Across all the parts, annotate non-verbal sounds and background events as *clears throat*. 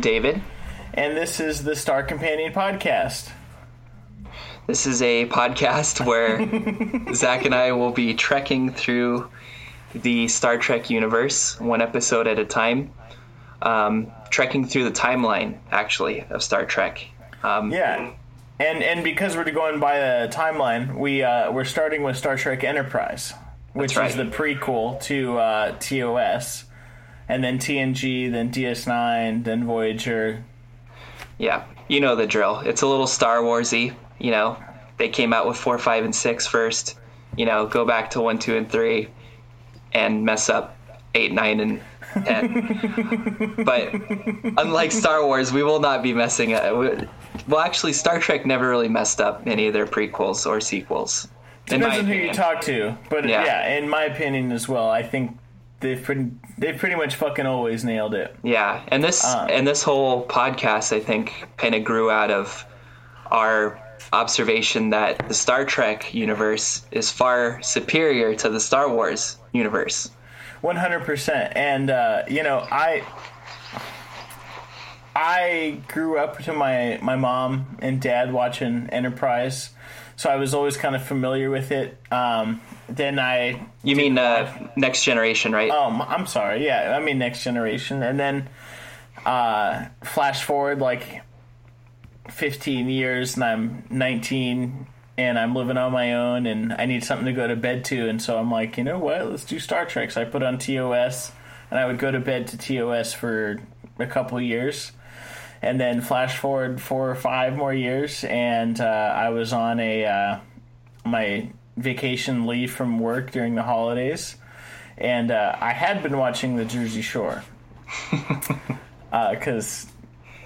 David. and this is the Star Companion Podcast. This is a podcast where *laughs* Zach and I will be trekking through the Star Trek universe, one episode at a time. Um, trekking through the timeline, actually, of Star Trek. Um, Yeah, and and because we're going by the timeline, we uh, we're starting with Star Trek Enterprise, which That's is the prequel to uh, TOS, and then TNG, then DS9, then Voyager. yeah, you know the drill. It's a little Star Warsy. You know, they came out with four, five, and six first. You know, go back to one, two, and three, and mess up eight, nine, and ten. *laughs* but unlike Star Wars, we will not be messing up. Well, actually, Star Trek never really messed up any of their prequels or sequels. Depends on who you talk to, but Yeah. yeah. in my opinion as well, I think they've pretty they've pretty much fucking always nailed it. Yeah, and this Uh. and this whole podcast, I think, kind of grew out of our observation that the Star Trek universe is far superior to the Star Wars universe. One hundred percent, and uh, you know, I I grew up to my my mom and dad watching Enterprise, so I was always kind of familiar with it. Um, then I You mean uh, Next Generation, right? um, I'm sorry, yeah, I mean Next Generation, and then uh, flash forward like fifteen years, and I'm nineteen. And I'm living on my own, and I need something to go to bed to, and so I'm like, you know what? Let's do Star Trek. So I put on TOS, and I would go to bed to TOS for a couple years, and then flash forward four or five more years, and uh, I was on a uh, my vacation leave from work during the holidays, and uh, I had been watching the Jersey Shore *laughs* because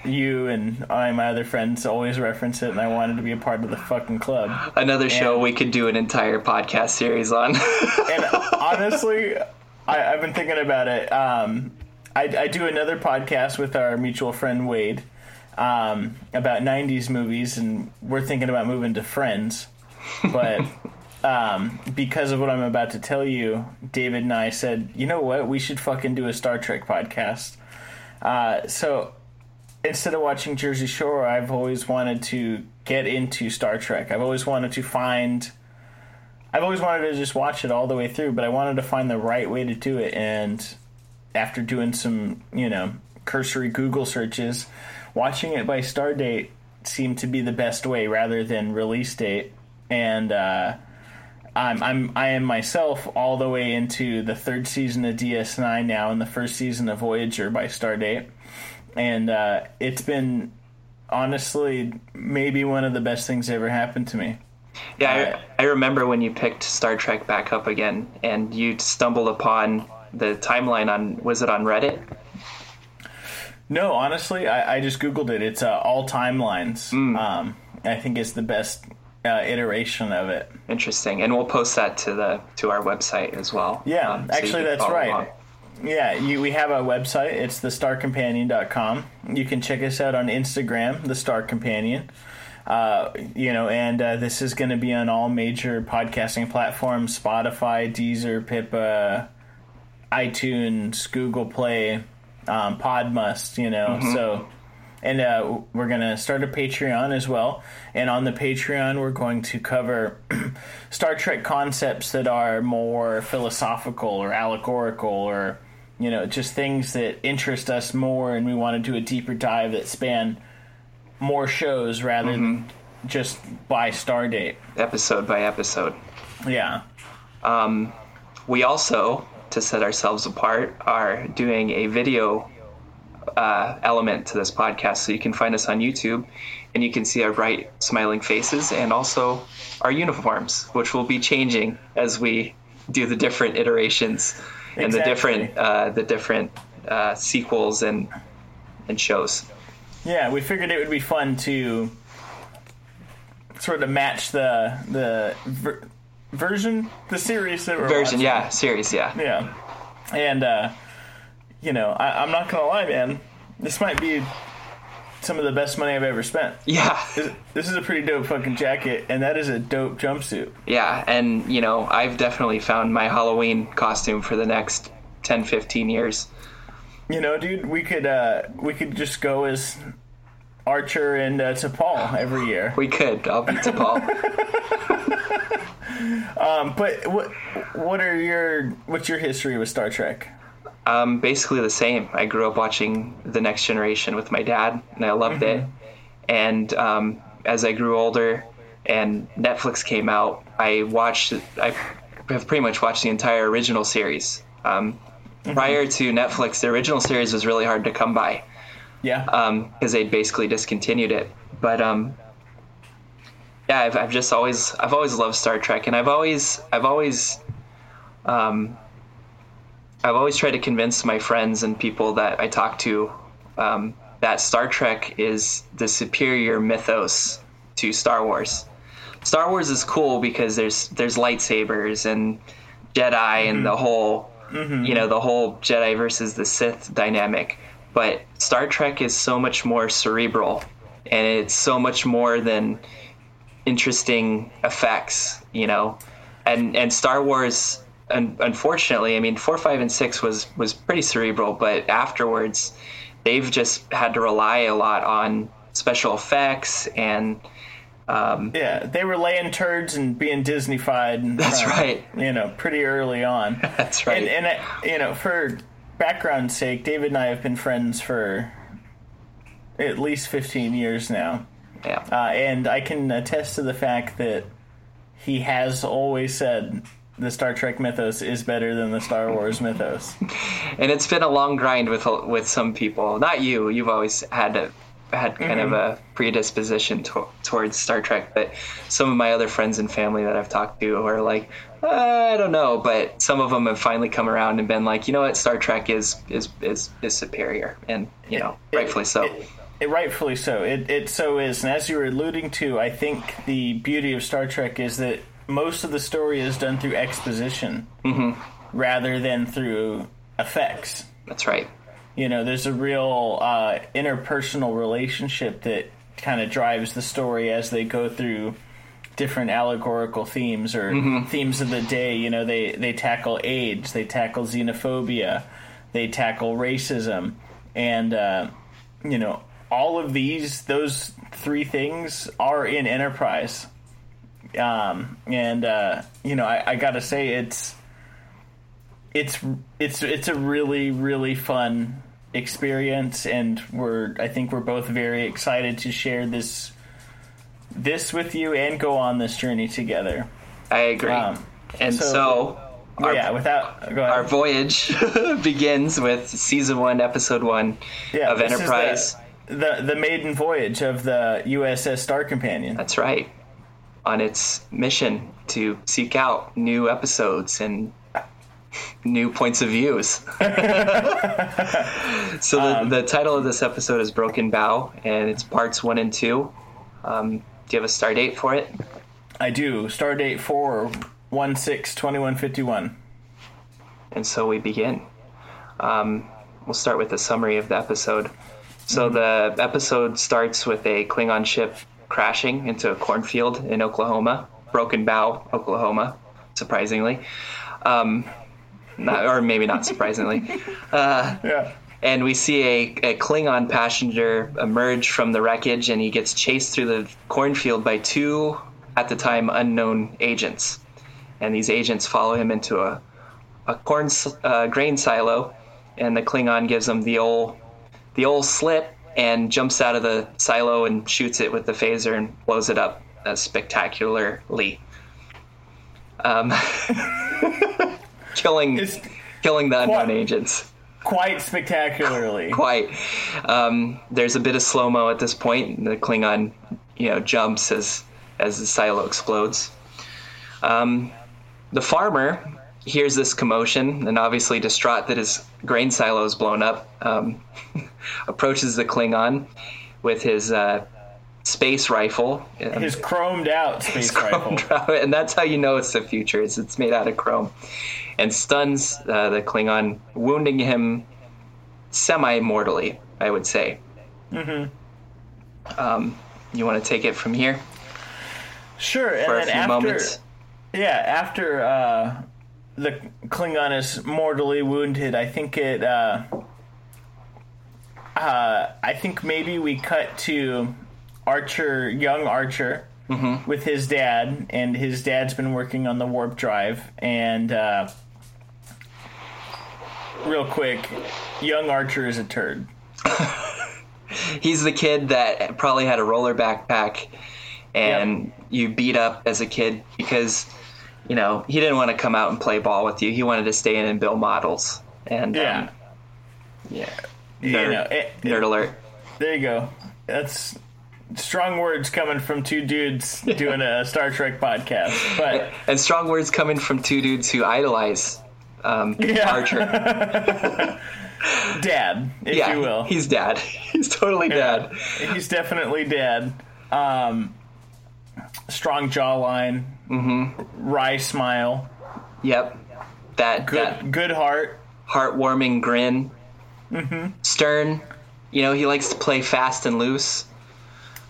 you and I, and my other friends always reference it, and I wanted to be a part of the fucking club. Another show we could do an entire podcast series on. *laughs* and honestly, I, I've been thinking about it. Um, I, I do another podcast with our mutual friend Wade um, about '90s movies, and we're thinking about moving to Friends, but. *laughs* Um, because of what I'm about to tell you, David and I said, you know what, we should fucking do a Star Trek podcast. Uh, so instead of watching Jersey Shore, I've always wanted to get into Star Trek. I've always wanted to find I've always wanted to just watch it all the way through, but I wanted to find the right way to do it. And after doing some, you know, cursory Google searches, watching it by star date seemed to be the best way rather than release date. And uh, I'm I'm I am myself all the way into the third season of DS9 now, and the first season of Voyager by Stardate, and uh, it's been honestly maybe one of the best things that ever happened to me. yeah, I, I remember when you picked Star Trek back up again, and you stumbled upon the timeline on was it on Reddit? No, honestly, I, I just googled it. It's uh, all timelines. Um, I think it's the best uh, iteration of it. Interesting, and we'll post that to the to our website as well. Yeah, um, so actually, that's right. along. Yeah, you, we have a website. It's thestarcompanion.com. You can check us out on Instagram, The Star Companion. Uh, you know, and uh, this is going to be on all major podcasting platforms Spotify, Deezer, Pippa, iTunes, Google Play, um, Podmust, you know. So, and uh, we're going to start a Patreon as well. And on the Patreon, we're going to cover *clears throat* Star Trek concepts that are more philosophical or allegorical or, you know, just things that interest us more. And we want to do a deeper dive that span more shows rather than just by star date. episode by episode. Yeah. We also, to set ourselves apart, are doing a video uh, element to this podcast. So you can find us on YouTube and you can see our bright, smiling faces and also our uniforms, which will be changing as we do the different iterations and the different uh, the different uh, sequels and and shows. Yeah, we figured it would be fun to sort of match the the ver- version, the series that we're Version, watching. yeah, series, yeah. yeah. And uh, you know, I, I'm not gonna lie, man. This might be some of the best money I've ever spent. Yeah. This, this is a pretty dope fucking jacket, and that is a dope jumpsuit. Yeah, and you know, I've definitely found my Halloween costume for the next 10, 15 years. You know, dude, we could uh, we could just go as Archer and uh, T'Pol every year. We could. I'll be Paul. *laughs* *laughs* But what what are your what's your history with Star Trek? Um, basically the same. I grew up watching The Next Generation with my dad, and I loved it. And um, as I grew older and Netflix came out, I watched. I have pretty much watched the entire original series. Um, Prior to Netflix, the original series was really hard to come by. Yeah. because they basically discontinued it. But um, yeah, I've, I've just always I've always loved Star Trek, and I've always I've always um, I've always tried to convince my friends and people that I talk to um, that Star Trek is the superior mythos to Star Wars. Star Wars is cool because there's there's lightsabers and Jedi and the whole you know the whole Jedi versus the Sith dynamic. But Star Trek is so much more cerebral, and it's so much more than interesting effects, you know. And and Star Wars, un- unfortunately, I mean, four, five, and six was was pretty cerebral, but afterwards, they've just had to rely a lot on special effects and yeah, they were laying turds and being Disneyfied. And, That's uh, right. You know, pretty early on. *laughs* that's right. And, and uh, you know, for background's sake, David and I have been friends for at least 15 years now. yeah. Uh, and I can attest to the fact that he has always said the Star Trek mythos is better than the Star Wars mythos. and it's been a long grind with with some people. Not you. You've always had a had kind of a predisposition to, towards Star Trek, but some of my other friends and family that I've talked to are like, uh, I don't know, but some of them have finally come around and been like, you know what, Star Trek is is is, is superior, and you know, It- rightfully so. It, it- rightfully so. It, it so is. And as you were alluding to, I think the beauty of Star Trek is that most of the story is done through exposition rather than through effects. That's right. You know, there's a real uh, interpersonal relationship that kind of drives the story as they go through different allegorical themes or themes of the day. You know, they, they tackle AIDS, they tackle xenophobia, they tackle racism, and, uh, you know, all of these, those three things are in Enterprise. Um, and, uh, you know, I, I gotta say, it's it's it's it's a really really fun experience and we're I think we're both very excited to share this this with you and go on this journey together. I agree. Um, and so- so, our, yeah, without our voyage *laughs* begins with season one, episode one yeah, of Enterprise. The, the the maiden voyage of the USS Star Companion. That's right. On its mission to seek out new episodes and new points of views. *laughs* so the, the title of this episode is Broken Bow, and it's parts one and two. Um, do you have a star date for it? I do. Stardate for 1 6 2151. And so we begin. Um, we'll start with a summary of the episode. So the episode starts with a Klingon ship crashing into a cornfield in Oklahoma, Broken Bow, Oklahoma, surprisingly. Um, not, or maybe not surprisingly. *laughs* Yeah. and we see a, a Klingon passenger emerge from the wreckage, and he gets chased through the cornfield by two, at the time, unknown agents. And these agents follow him into a, a corn uh, grain silo, and the Klingon gives him the old the old slit and jumps out of the silo and shoots it with the phaser and blows it up uh, spectacularly, um, *laughs* killing It's killing the unknown What? agents quite spectacularly. quite. Um, there's a bit of slow mo at this point. and The Klingon, you know, jumps as as the silo explodes. Um, the farmer hears this commotion and obviously distraught that his grain silo is blown up. Um, *laughs* approaches the Klingon with his uh, space rifle. His chromed out space rifle. *laughs* and that's how you know it's the future. Is it's made out of chrome, and stuns uh, the Klingon, wounding him semi-mortally. I would say. Mm-hmm. Um, you want to take it from here Sure, and for a then few after moments? yeah, after uh, the Klingon is mortally wounded, I think it. Uh, uh, I think maybe we cut to Archer, young Archer, Mm-hmm. with his dad, and his dad's been working on the warp drive. And uh, real quick, young Archer is a turd. *laughs* He's the kid that probably had a roller backpack, and you beat up as a kid because. You know, he didn't want to come out and play ball with you. He wanted to stay in and build models. And Yeah, um, yeah, you know, it- nerd alert. There you go. That's strong words coming from two dudes doing a Star Trek podcast. But *laughs* And strong words coming from two dudes who idolize um, *laughs* Yeah. Archer. *laughs* dad, if yeah, you will. he's dad. He's totally dad. He's definitely dad. Um, strong jawline, mm-hmm. wry smile, Yep. That good that good heart. heartwarming grin. Mm-hmm. Stern. You know, he likes to play fast and loose.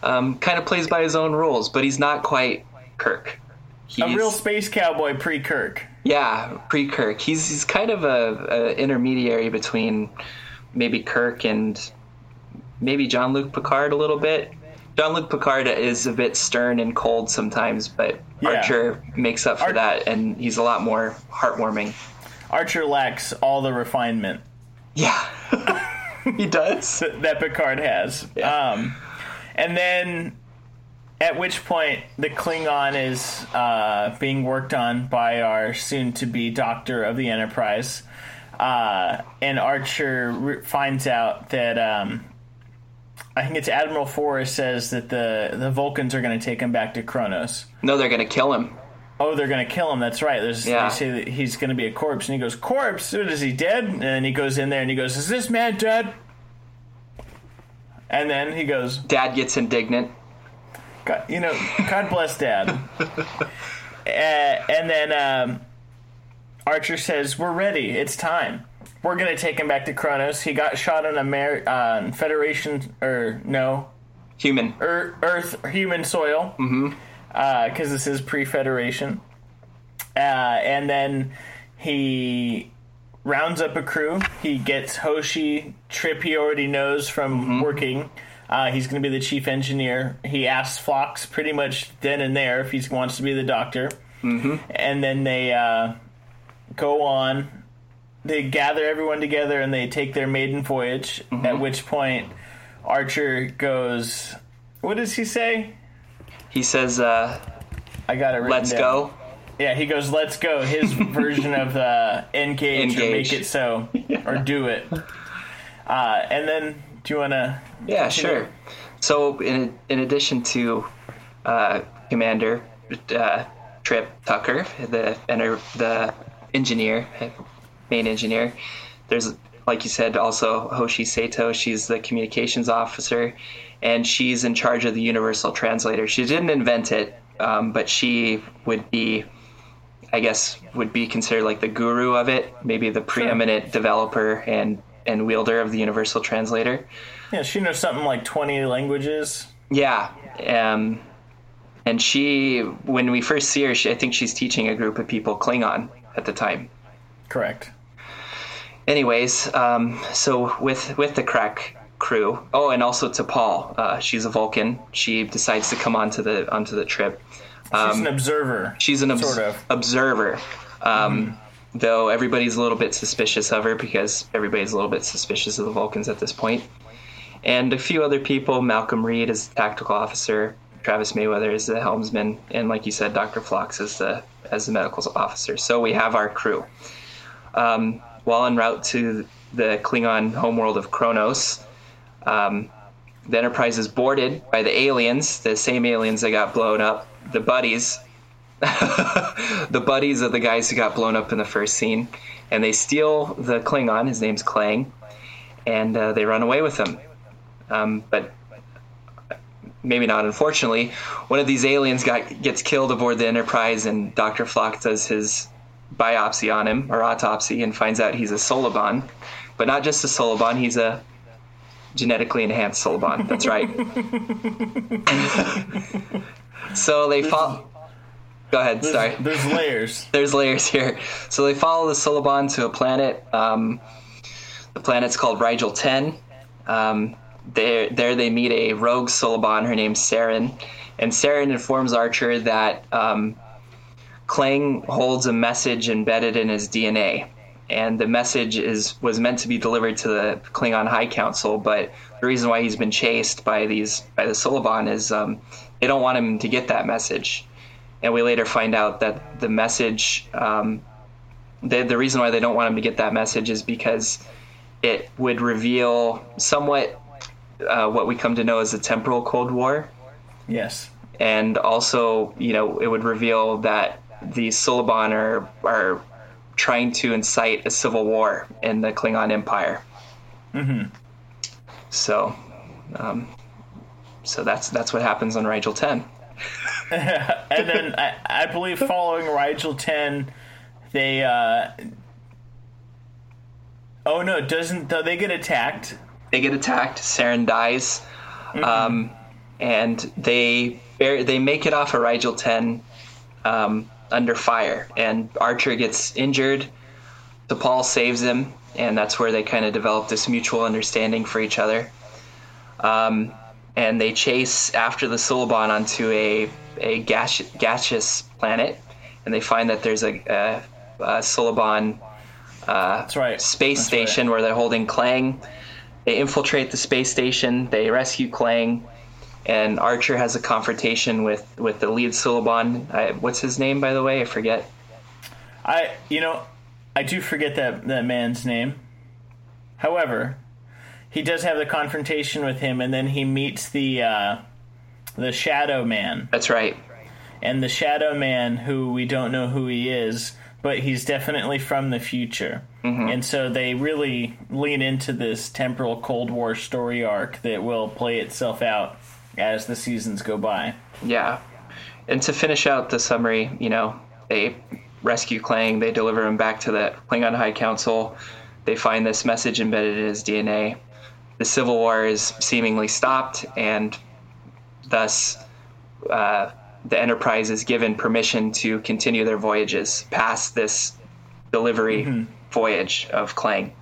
Um, kind of plays by his own rules, but he's not quite Kirk. He's, A real space cowboy pre Kirk. Yeah, pre Kirk. He's he's kind of a, a intermediary between maybe Kirk and maybe Jean-Luc Picard a little bit. Jean-Luc Picard is a bit stern and cold sometimes, but Yeah. Archer makes up for Ar- that, and he's a lot more heartwarming. Archer lacks all the refinement Yeah, *laughs* he does. that, that Picard has. Yeah. Um, and then, at which point, the Klingon is uh, being worked on by our soon-to-be Doctor of the Enterprise, uh, and Archer re- finds out that um, I think it's Admiral Forrest says that the the Vulcans are going to take him back to Kronos. No, they're gonna kill him. Oh, they're going to kill him. That's right. There's, Yeah. They say that he's going to be a corpse, and he goes, "Corpse? Is he dead?" And he goes in there and he goes, "Is this man dead?" And then he goes, Dad gets indignant. God, you know, God bless Dad. *laughs* uh, and then um, Archer says, "We're ready. It's time. We're gonna take him back to Kronos. He got shot on Amer- on Federation or no Human. Earth, Earth human soil because this is pre-Federation. Uh, and then he rounds up a crew. He gets Hoshi. Trip he already knows from working. Uh, he's going to be the chief engineer. He asks Phlox pretty much then and there if he wants to be the doctor. Mm-hmm. And then they uh, go on. They gather everyone together and they take their maiden voyage. At which point, Archer goes, "What does he say?" He says, uh, I got it. "Let's down. go." Yeah, he goes, "Let's go." His *laughs* version of uh, engage, or make it so, *laughs* or do it. Uh, and then, do you want to? Yeah, sure. So, in in addition to uh, Commander uh, Trip Tucker, the enter, the engineer, main engineer, there's like you said, also Hoshi Sato. She's the communications officer, and she's in charge of the Universal Translator. She didn't invent it, um, but she would be, I guess, would be considered like the guru of it, maybe the preeminent developer and and wielder of the universal translator. Yeah, she knows something like 20 languages. Yeah. Um, and she, when we first see her, she, I think she's teaching a group of people Klingon at the time. Correct. Anyways, um, so with with the crack crew, oh, and also T'Pol, uh, she's a Vulcan. She decides to come onto the onto the trip. She's an observer. She's an obs- sort of. observer. Um, Though everybody's a little bit suspicious of her because everybody's a little bit suspicious of the Vulcans at this point. And a few other people Malcolm Reed is the tactical officer, Travis Mayweather is the helmsman, and like you said, Dr. Phlox is the, as the medical officer. So we have our crew. Um, while en route to the Klingon homeworld of Kronos, um, the Enterprise is boarded by the aliens, the same aliens that got blown up, the buddies, *laughs* the buddies of the guys who got blown up in the first scene, and they steal the Klingon. His name's Klaang, and uh, they run away with him. Um, but maybe not. Unfortunately, one of these aliens got gets killed aboard the Enterprise, and Doctor Phlox does his biopsy on him or autopsy and finds out he's a Suliban, but not just a Suliban. He's a genetically enhanced Suliban. That's right. *laughs* so they follow. Go ahead. There's, Sorry. there's layers. *laughs* There's layers here. So they follow the Suliban to a planet. Um, the planet's called Rigel 10. Um, there, there they meet a rogue Suliban. Her name's Sarin. And Sarin informs Archer that um, Klaang holds a message embedded in his DNA. And the message is was meant to be delivered to the Klingon High Council, but the reason why he's been chased by these by the Suliban is um, they don't want him to get that message and we later find out that the message um, the, the reason why they don't want him to get that message is because it would reveal somewhat uh, what we come to know as the temporal cold war Yes. and also you know it would reveal that the Suliban are, are trying to incite a civil war in the Klingon Empire mm-hmm. so um, so that's that's what happens on Rigel 10 *laughs* And then I, I believe following Rigel 10, they. Uh, oh no, doesn't. Though they get attacked. they get attacked. Sarin dies, um, and they bear, they make it off of Rigel ten um, under fire, and Archer gets injured. T'Pol saves him, and that's where they kind of develop this mutual understanding for each other. Um, and they chase after the Suliban onto a a gas, gaseous planet, and they find that there's a, a, a Suliban That's right. space That's right. station where they're holding Klaang. They infiltrate the space station. They rescue Klaang, and Archer has a confrontation with with the lead Suliban. I, what's his name, by the way? I forget. I, you know, I do forget that that man's name. However, he does have the confrontation with him, and then he meets the uh, the Shadow Man, That's right. and the Shadow Man, who we don't know who he is, but he's definitely from the future. And so they really lean into this temporal Cold War story arc that will play itself out as the seasons go by. Yeah. And to finish out the summary, you know, they rescue Klaang, they deliver him back to the Klingon High Council. They find this message embedded in his DNA. The Civil War is seemingly stopped, and thus uh, the Enterprise is given permission to continue their voyages past this delivery voyage of Klaang.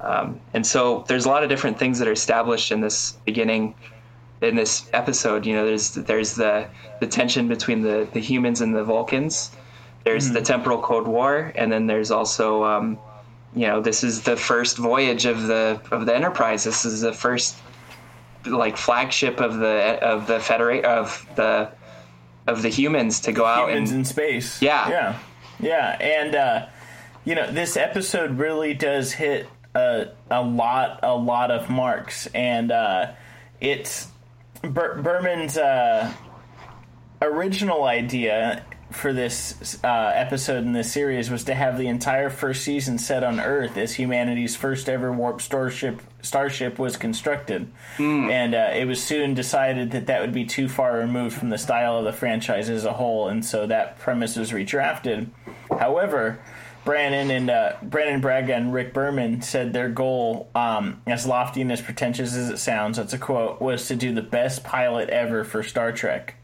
Um, and so there's a lot of different things that are established in this beginning in this episode. You know, there's there's the the tension between the the humans and the Vulcans. There's the temporal Cold War, and then there's also um, you know this is the first voyage of the of the Enterprise. This is the first like flagship of the of the federate of the of the humans to go out humans and in space. Yeah. yeah, yeah, and uh, you know this episode really does hit a a lot a lot of marks, and uh, it's Ber- Berman's uh, original idea for this uh, episode in this series was to have the entire first season set on Earth as humanity's first ever warp starship starship was constructed, and uh, it was soon decided that that would be too far removed from the style of the franchise as a whole, and so that premise was redrafted. However. Brannon and uh, Brannon Braga and Rick Berman said their goal, um, as lofty and as pretentious as it sounds, that's a quote, was to do the best pilot ever for Star Trek.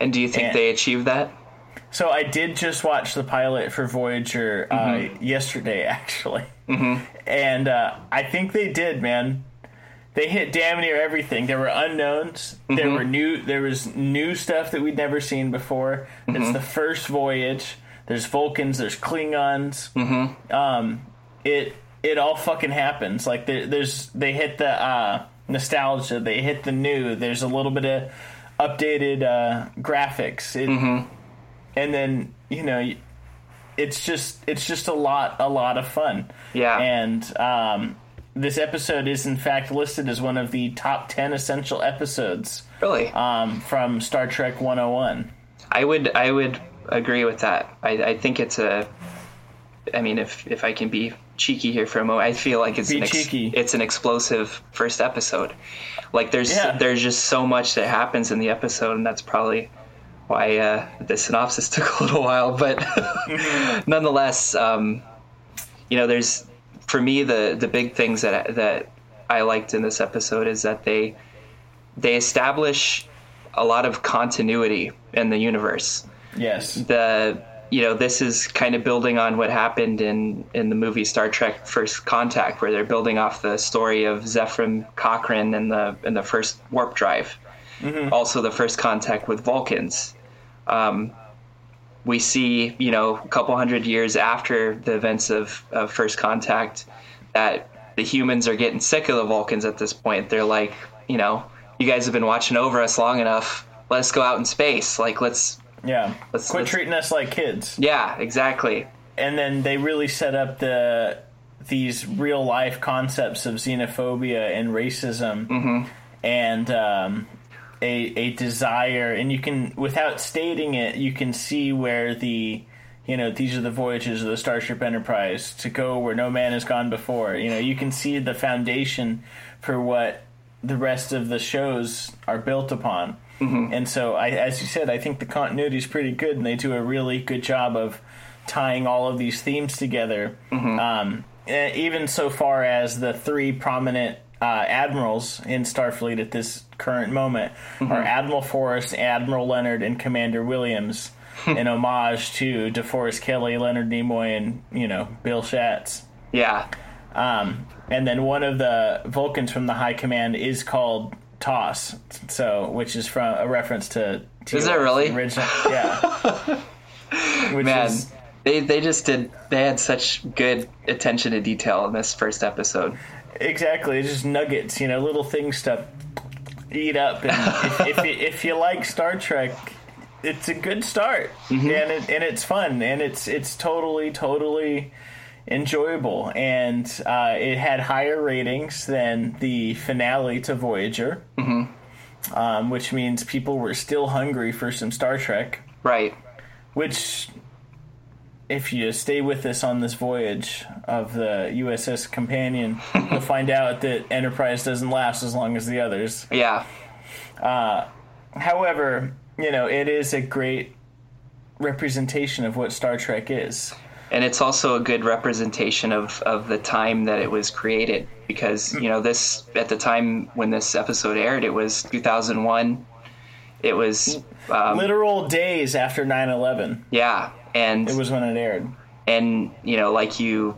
And do you think And- they achieved that? So I did just watch the pilot for Voyager uh, yesterday, *laughs* actually, mm-hmm. and uh, I think they did, man. They hit damn near everything. There were unknowns. There were new. There was new stuff that we'd never seen before. It's the first voyage. There's Vulcans. There's Klingons. Mm-hmm. Um, it it all fucking happens. Like there, there's they hit the uh, nostalgia. They hit the new. There's a little bit of updated uh, graphics. It, and then you know it's just it's just a lot a lot of fun Yeah. and um, this episode is in fact listed as one of the top 10 essential episodes Really? um, from star trek 101 I would I would agree with that. I, I think it's a. I mean, if if I can be cheeky here for a moment, I feel like it's Be an ex- it's an explosive first episode. Like there's Yeah. there's just so much that happens in the episode, and that's probably why uh, the synopsis *laughs* took a little while. But *laughs* nonetheless, um, you know, there's for me the the big things that that I liked in this episode is that they they establish a lot of continuity in the universe yes. The you know this is kind of building on what happened in in the movie Star Trek First Contact where they're building off the story of Zefram Cochrane and the in the first warp drive. Also the first contact with Vulcans. Um, we see you know a couple hundred years after the events of, of First Contact that the humans are getting sick of the Vulcans at this point. They're like you know you guys have been watching over us long enough. Let's go out in space. Like let's yeah. Let's- quit let's- treating us like kids. Yeah exactly. And then they really set up the these real life concepts of xenophobia and racism. And um, a a desire and you can without stating it you can see where the you know these are the voyages of the starship enterprise to go where no man has gone before. You know you can see the foundation for what the rest of the shows are built upon and so I, as you said i think the continuity is pretty good and they do a really good job of tying all of these themes together. Um, eh, even so far as the three prominent uh, admirals in starfleet at this current moment are admiral forrest admiral leonard and commander williams *laughs* in homage to DeForest Kelley leonard nimoy and you know bill shatz yeah. Um, and then one of the Vulcans from the High Command is called Tos, so which is from a reference to. to Is that really? original? Yeah. *laughs* which man is they they just did they had such good attention to detail in this first episode exactly it's just nuggets, you know, little things to eat up. And if, if, you, if you like Star Trek, it's a good start, Mm-hmm. and it, and it's fun, and it's it's totally totally enjoyable, and uh, it had higher ratings than the finale to Voyager, Mm-hmm. um, which means people were still hungry for some Star Trek. right Which, if you stay with us on this voyage of the USS Companion, *laughs* you'll find out that Enterprise doesn't last as long as the others. yeah However, you know, it is a great representation of what Star Trek is. And it's also a good representation of of the time that it was created because mm. you know this at the time when this episode aired it was 2001 it was mm. um, Literal days after 9 11, yeah and it was when it aired. and you know like you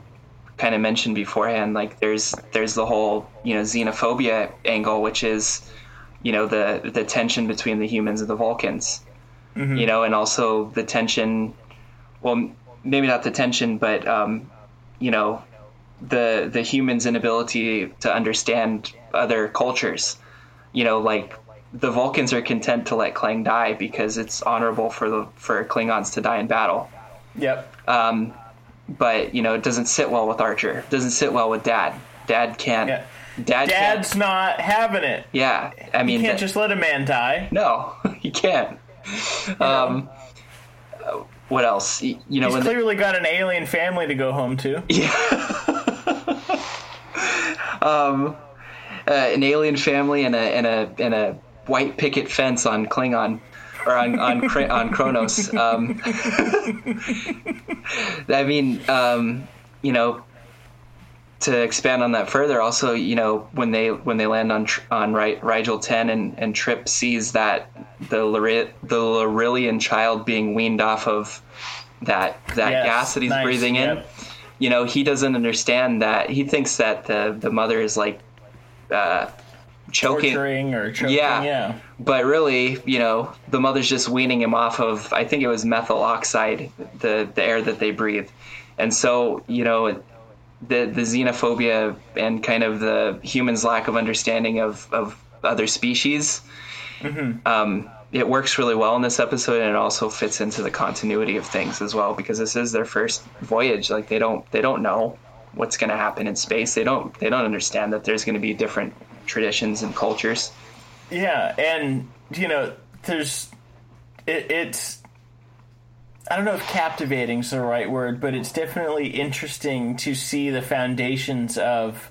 kind of mentioned beforehand like there's there's the whole you know xenophobia angle which is you know the the tension between the humans and the vulcans. Mm-hmm. You know and also the tension well maybe not the tension but um you know the the humans inability to understand other cultures you know like the vulcans are content to let Klaang die because it's honorable for the for klingons to die in battle Yep. um, but you know it doesn't sit well with Archer. It doesn't sit well with Dad. Dad can't. Yeah. Dad Dad's can't. not having it. Yeah, I mean, You can't that- just let a man die. no, *laughs* he can't. Um, what else? You know, He's clearly got an alien family to go home to. *laughs* uh, an alien family and a and a and a white picket fence on Klingon or on on on Kronos. Um, *laughs* I mean, um, you know, to expand on that further, also, you know, when they when they land on on Ri- Rigel ten and and Trip sees that the the Larillian child being weaned off of that that Yes, gas that he's nice, breathing in yep. you know he doesn't understand that he thinks that the the mother is like uh choking Torturing or choking. Yeah. Yeah. but really you know the mother's just weaning him off of i think it was methyl oxide the the air that they breathe and so you know the the xenophobia and kind of the humans lack of understanding of of other species. Um it works really well in this episode and it also fits into the continuity of things as well because this is their first voyage. Like they don't they don't know what's going to happen in space. They don't they don't understand that there's going to be different traditions and cultures. Yeah, and you know, there's it, it's I don't know if captivating is the right word, but it's definitely interesting to see the foundations of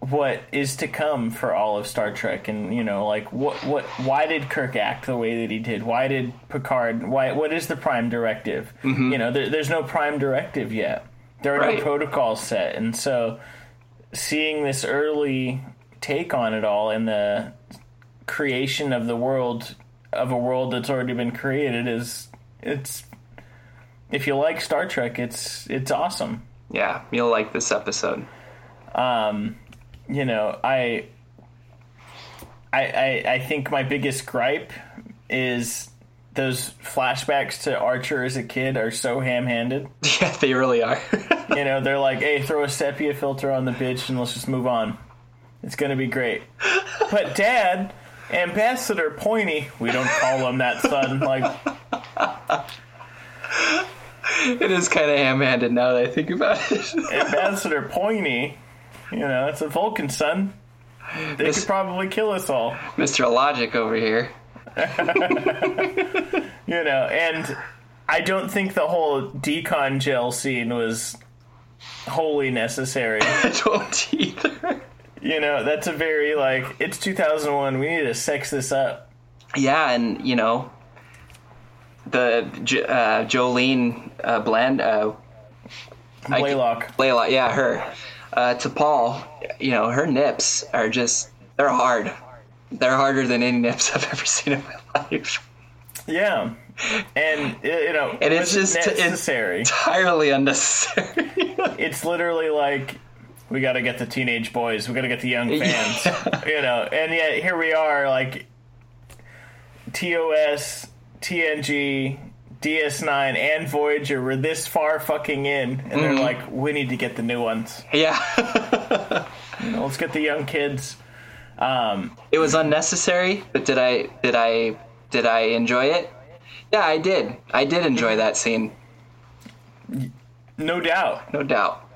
what is to come for all of Star Trek. And you know like what what why did Kirk act the way that he did? Why did Picard why what is the prime directive? Mm-hmm. You know there, there's no prime directive yet. There are Right. no protocols set. And so seeing this early take on it all and the creation of the world of a world that's already been created is it's if you like Star Trek it's it's awesome yeah you'll like this episode Um, you know, I, I, I, I think my biggest gripe is those flashbacks to Archer as a kid are so ham-handed. *laughs* yeah they really are *laughs* You know, they're like, "Hey, throw a sepia filter on the bitch and let's just move on. It's gonna be great." *laughs* But Dad, Ambassador Pointy, we don't call him that, son. Like, it is kind of ham-handed now that i think about it Ambassador Pointy, you know, it's a Vulcan son. They This- could probably kill us all. mr logic over here *laughs* you know, and I don't think the whole decon gel scene was wholly necessary. *laughs* i don't either you know, that's a very like it's 2001. We need to sex this up. Yeah, and you know, the uh, Jolene uh, Bland, uh, I- Blalock. Yeah, her. Uh, T'Pol, you know, her nips are just, they're hard. They're harder than any nips *laughs* I've ever seen in my life. Yeah, and you know, And it's just it's entirely unnecessary. *laughs* it's literally like we got to get the teenage boys. We got to get the young fans. You know, and yet here we are, like TOS, TNG, DS9, and Voyager. We're this far fucking in, and they're like, we need to get the new ones. yeah. *laughs* You know, let's get the young kids. Um, it was unnecessary, but did I, did I, did I enjoy it? Yeah, I did. I did enjoy that scene, no doubt. no doubt.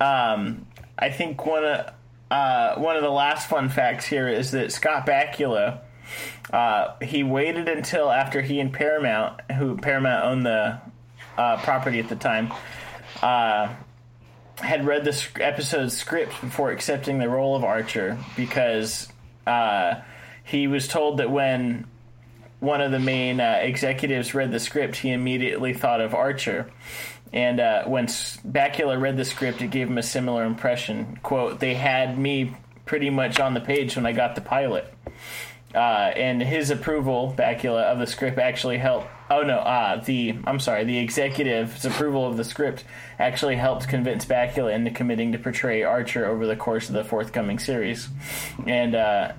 Um, I think one of uh, one of the last fun facts here is that Scott Bakula, uh, he waited until after he and Paramount, who Paramount owned the uh, property at the time, uh, had read the sc- episode script before accepting the role of Archer because uh, he was told that when one of the main uh, executives read the script, he immediately thought of Archer. And when Bakula read the script, it gave him a similar impression. "Quote: They had me pretty much on the page when I got the pilot." Uh, and his approval, Bakula, of the script actually helped. Oh no, uh, the I'm sorry, the executive's approval of the script actually helped convince Bakula into committing to portray Archer over the course of the forthcoming series. And uh,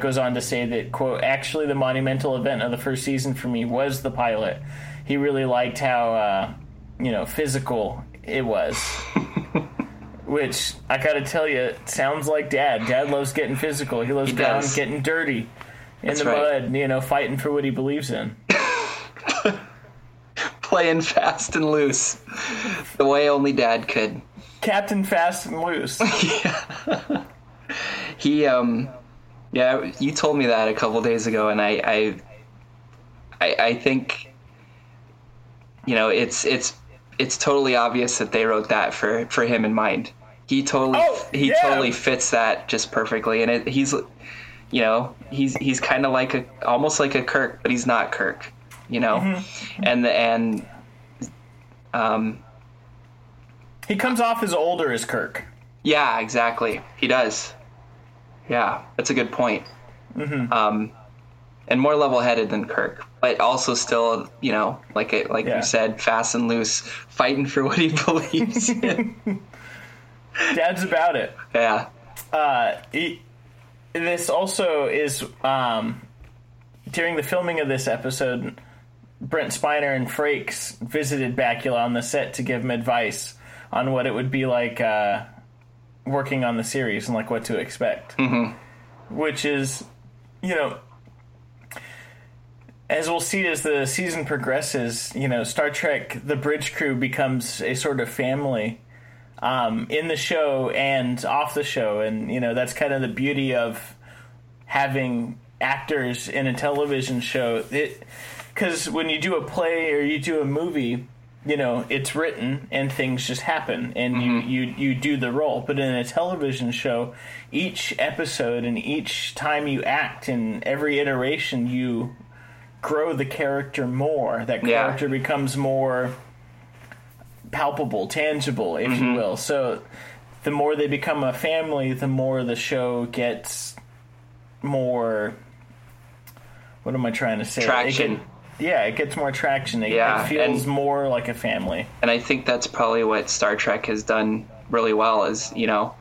goes on to say that, quote, actually the monumental event of the first season for me was the pilot. He really liked how, uh, you know, physical it was. *laughs* Which, I gotta tell you, sounds like dad. Dad loves getting physical. He loves He down, getting dirty in That's the right. mud, you know, fighting for what he believes in. *laughs* Playing fast and loose, the way only Dad could. Captain Fast and Loose. Yeah. *laughs* he, um, yeah, you told me that a couple days ago, and I, I, I, I think you know it's it's it's totally obvious that they wrote that for for him in mind. He totally Oh, he yeah. totally fits that just perfectly, and it, he's you know he's he's kind of like a almost like a Kirk, but he's not Kirk, you know, Mm-hmm. and the and um He comes off as older as Kirk. yeah exactly he does yeah that's a good point Mm-hmm. um and more level-headed than Kirk, but also still, you know, like it, like Yeah. you said, fast and loose, fighting for what he *laughs* believes in. *laughs* Dad's about it. yeah, Uh, this also is um, during the filming of this episode. Brent Spiner and Frakes visited Bakula on the set to give him advice on what it would be like uh, working on the series and like what to expect. Mm-hmm. Which is, you know, as we'll see as the season progresses, you know, Star Trek: The Bridge Crew becomes a sort of family um, in the show and off the show, and you know that's kind of the beauty of having actors in a television show. Because when you do a play or you do a movie, you know it's written and things just happen, and you, you you do the role. But in a television show, each episode and each time you act in every iteration, you grow the character more. That Yeah. character becomes more palpable, tangible, if you mm-hmm. will. So the more they become a family, the more the show gets more. What am I trying to say? It Traction. get- yeah, it gets more traction. It, Yeah, it feels and- more like a family. and I think that's probably what Star Trek has done really well. Is you know,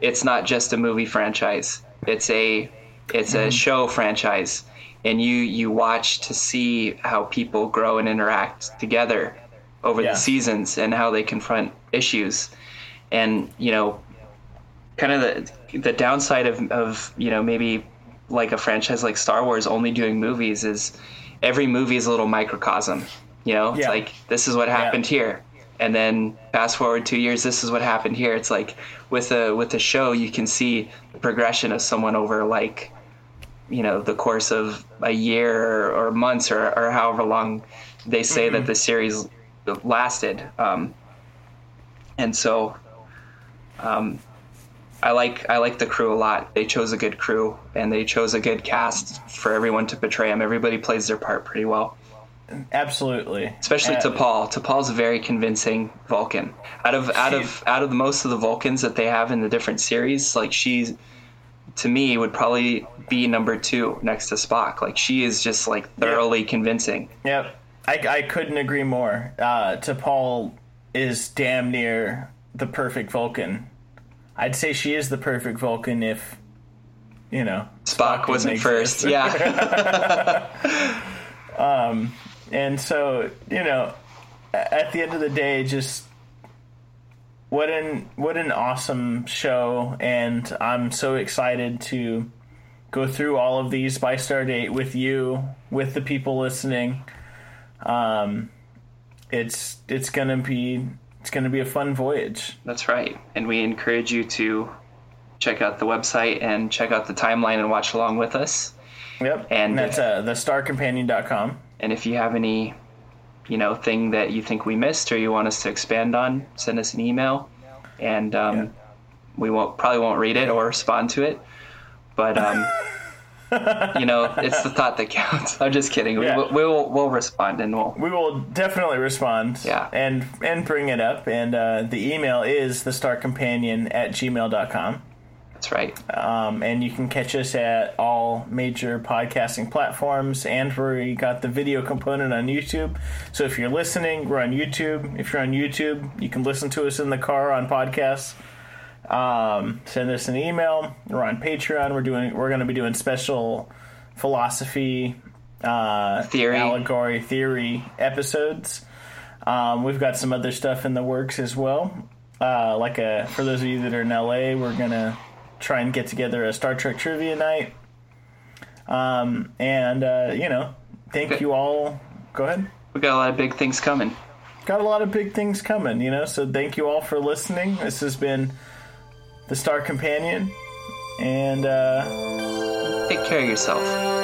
it's not just a movie franchise; it's a it's a mm-hmm. show franchise, and you you watch to see how people grow and interact together over Yeah. the seasons and how they confront issues, and you know, kind of the the downside of of you know maybe like a franchise like Star Wars only doing movies is every movie is a little microcosm. You know, it's like this is what happened here, and then fast forward two years, this is what happened here. It's like with a with a show, you can see the progression of someone over like you know the course of a year or, months or, or however long they say that the series lasted. Um, and so, um, I like I like the crew a lot. They chose a good crew and they chose a good cast for everyone to portray them. Everybody plays their part pretty well, Absolutely. especially Uh, T'Pol. T'Pol's a very convincing Vulcan. Out of out of out of the most of the Vulcans that they have in the different series, like she's to me would probably be number two next to Spock. Like she is just like thoroughly convincing. Yep. I, I couldn't agree more. Uh, T'Pol is damn near the perfect Vulcan. I'd say she is the perfect Vulcan if, you know, Spock didn't wasn't first. *laughs* Yeah. Um, and so, you know, at the end of the day, just what an what an awesome show, and I'm so excited to go through all of these by Stardate with you, with the people listening. Um, it's it's gonna be it's gonna be a fun voyage. That's right. And we encourage you to check out the website and check out the timeline and watch along with us. Yep, And- that's uh, thestarcompanion.com. And if you have any, you know, thing that you think we missed or you want us to expand on, send us an email, and um, Yeah. we won't probably won't read it or respond to it. But um, *laughs* you know, it's the thought that counts. *laughs* I'm just kidding. Yeah. We, we will we'll respond and we'll We will definitely respond. Yeah. And and bring it up. And uh, the email is the star companion at gmail.com. That's right. Um, and you can catch us at all major podcasting platforms. And we got the video component on YouTube. So if you're listening, we're on YouTube. If you're on YouTube, you can listen to us in the car on podcasts. Um, send us an email. We're on Patreon. We're doing. We're going to be doing special philosophy, uh, Theory. allegory, theory episodes. Um, we've got some other stuff in the works as well. Uh, like a for those of you that are in LA, we're gonna try and get together a Star Trek trivia night. Um, and uh, you know, thank Okay. you all. Go ahead. We got a lot of big things coming. Got a lot of big things coming, you know. So thank you all for listening. This has been the Star Companion, and uh, Take care of yourself. take care of yourself.